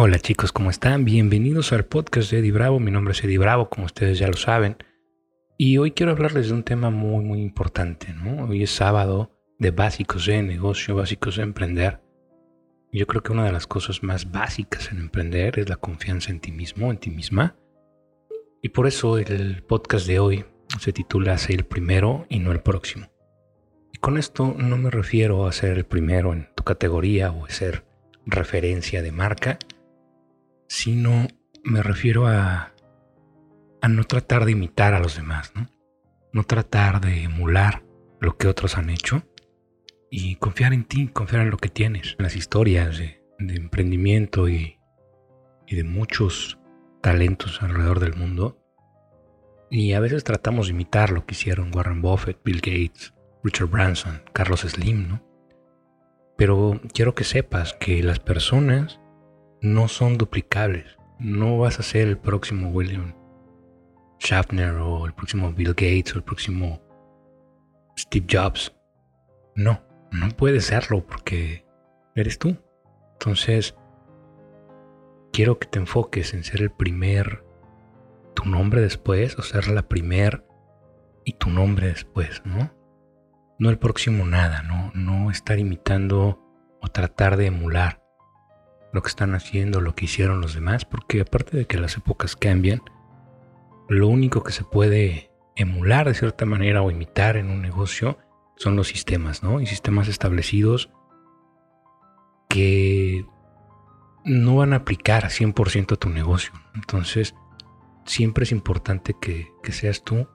Hola chicos, ¿cómo están? Bienvenidos al podcast de Eddie Bravo. Mi nombre es Eddie Bravo, como ustedes ya lo saben. Y hoy quiero hablarles de un tema muy, muy importante. ¿no? Hoy es sábado de básicos de negocio, básicos de emprender. Yo creo que una de las cosas más básicas en emprender es la confianza en ti mismo, en ti misma. Y por eso el podcast de hoy se titula Ser el primero y no el próximo. Y con esto no me refiero a ser el primero en tu categoría o ser referencia de marca, sino me refiero a, a no tratar de imitar a los demás, ¿no? No tratar de emular lo que otros han hecho y confiar en ti, confiar en lo que tienes, en las historias de, emprendimiento y, y de muchos talentos alrededor del mundo. Y a veces tratamos de imitar lo que hicieron Warren Buffett, Bill Gates, Richard Branson, Carlos Slim, ¿no? Pero quiero que sepas que las personas no son duplicables. No vas a ser el próximo William Schaffner o el próximo Bill Gates o el próximo Steve Jobs. No, no puedes serlo porque eres tú. Entonces, quiero que te enfoques en ser el primer, tu nombre después, o ser la primer y tu nombre después, ¿no? No el próximo nada, ¿no? No estar imitando o tratar de emular lo que están haciendo, lo que hicieron los demás, porque aparte de que las épocas cambian, lo único que se puede emular de cierta manera o imitar en un negocio son los sistemas, ¿no? Y sistemas establecidos que no van a aplicar 100% a tu negocio. Entonces, siempre es importante que, que seas tú,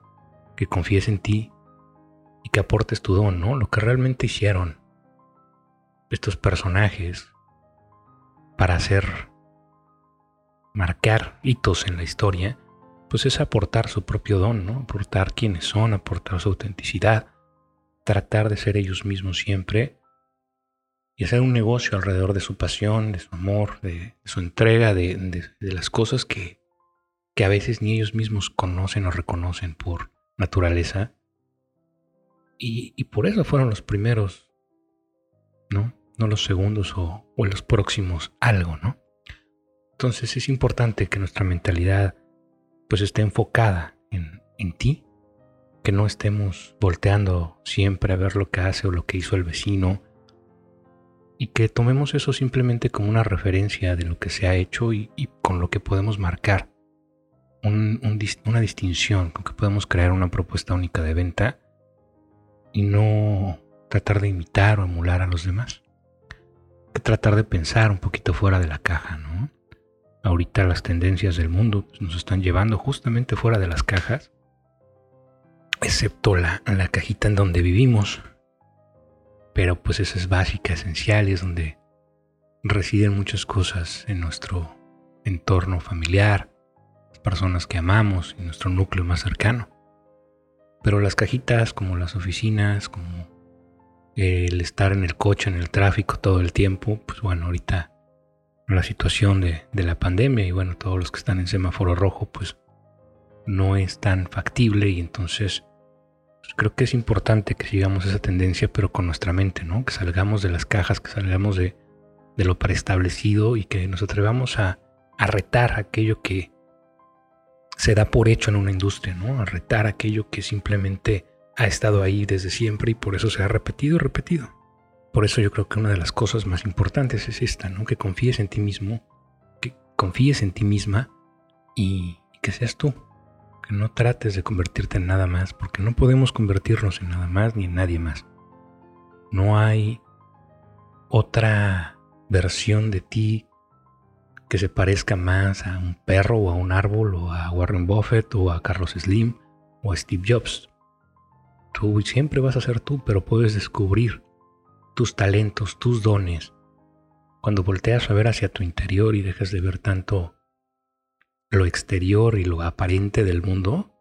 que confíes en ti y que aportes tu don, ¿no? Lo que realmente hicieron estos personajes para hacer marcar hitos en la historia, pues es aportar su propio don, ¿no? Aportar quiénes son, aportar su autenticidad, tratar de ser ellos mismos siempre y hacer un negocio alrededor de su pasión, de su amor, de, su entrega, de, las cosas que, que a veces ni ellos mismos conocen o reconocen por naturaleza. Y, y por eso fueron los primeros, ¿no? No los segundos o, o los próximos algo, ¿no? Entonces es importante que nuestra mentalidad pues esté enfocada en, en ti, que no estemos volteando siempre a ver lo que hace o lo que hizo el vecino y que tomemos eso simplemente como una referencia de lo que se ha hecho y, con lo que podemos marcar una distinción, con que podemos crear una propuesta única de venta y no tratar de imitar o emular a los demás que tratar de pensar un poquito fuera de la caja, ¿no? Ahorita las tendencias del mundo nos están llevando justamente fuera de las cajas, excepto la, la cajita en donde vivimos. Pero pues esa es básica, esencial es donde residen muchas cosas en nuestro entorno familiar, las personas que amamos y nuestro núcleo más cercano. Pero las cajitas como las oficinas, como el estar en el coche, en el tráfico todo el tiempo, pues bueno, ahorita la situación de, la pandemia y bueno, todos los que están en semáforo rojo, pues no es tan factible y entonces pues creo que es importante que sigamos esa tendencia, pero con nuestra mente, ¿no? Que salgamos de las cajas, que salgamos de, de lo preestablecido y que nos atrevamos a, a retar aquello que se da por hecho en una industria, ¿no? A retar aquello que simplemente ha estado ahí desde siempre y por eso se ha repetido y repetido. Por eso yo creo que una de las cosas más importantes es esta, ¿no? Que confíes en ti mismo, que confíes en ti misma y, que seas tú. Que no trates de convertirte en nada más, porque no podemos convertirnos en nada más ni en nadie más. No hay otra versión de ti que se parezca más a un perro o a un árbol o a Warren Buffett o a Carlos Slim o a Steve Jobs. Tú siempre vas a ser tú, pero puedes descubrir tus talentos, tus dones. Cuando volteas a ver hacia tu interior y dejas de ver tanto lo exterior y lo aparente del mundo,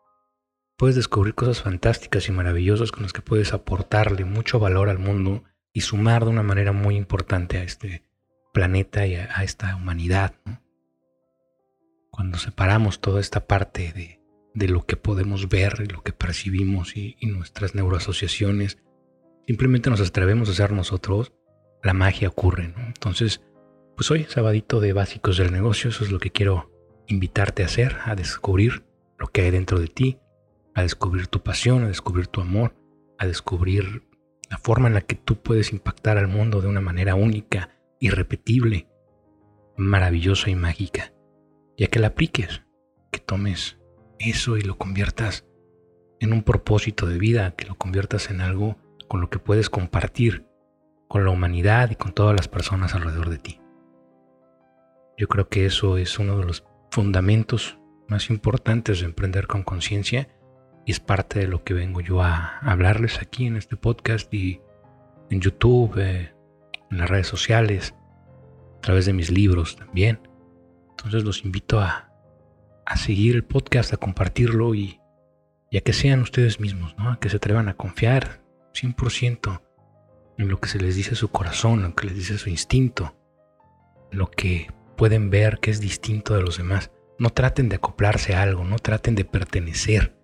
puedes descubrir cosas fantásticas y maravillosas con las que puedes aportarle mucho valor al mundo y sumar de una manera muy importante a este planeta y a, esta humanidad. Cuando separamos toda esta parte de de lo que podemos ver, lo que percibimos y, nuestras neuroasociaciones, simplemente nos atrevemos a ser nosotros, la magia ocurre. Entonces, Pues hoy, sabadito de básicos del negocio, eso es lo que quiero invitarte a hacer, a descubrir lo que hay dentro de ti, a descubrir tu pasión, a descubrir tu amor, a descubrir la forma en la que tú puedes impactar al mundo de una manera única, irrepetible, maravillosa y mágica, ya que la apliques, que tomes eso y lo conviertas en un propósito de vida, que lo conviertas en algo con lo que puedes compartir con la humanidad y con todas las personas alrededor de ti. Yo creo que eso es uno de los fundamentos más importantes de emprender con conciencia y es parte de lo que vengo yo a hablarles aquí en este podcast y en YouTube, eh, en las redes sociales, a través de mis libros también. Entonces los invito a, seguir el podcast, a compartirlo y, y, a que sean ustedes mismos, ¿no? a que se atrevan a confiar 100% en lo que se les dice su corazón, en lo que les dice su instinto, lo que pueden ver que es distinto de los demás. No traten de acoplarse a algo, no traten de pertenecer,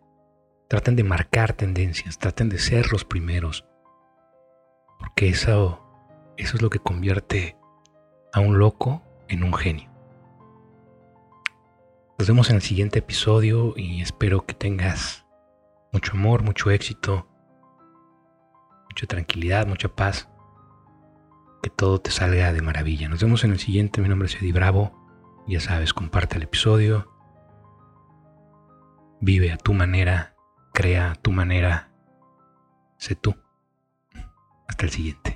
traten de marcar tendencias, traten de ser los primeros, porque eso, eso es lo que convierte a un loco en un genio. Nos vemos en el siguiente episodio y espero que tengas mucho amor, mucho éxito, mucha tranquilidad, mucha paz que todo te salga de maravilla. Nos vemos en el siguiente. Mi nombre es Eddie Bravo. Ya sabes, comparte el episodio. Vive a tu manera, crea a tu manera. Sé tú. Hasta el siguiente.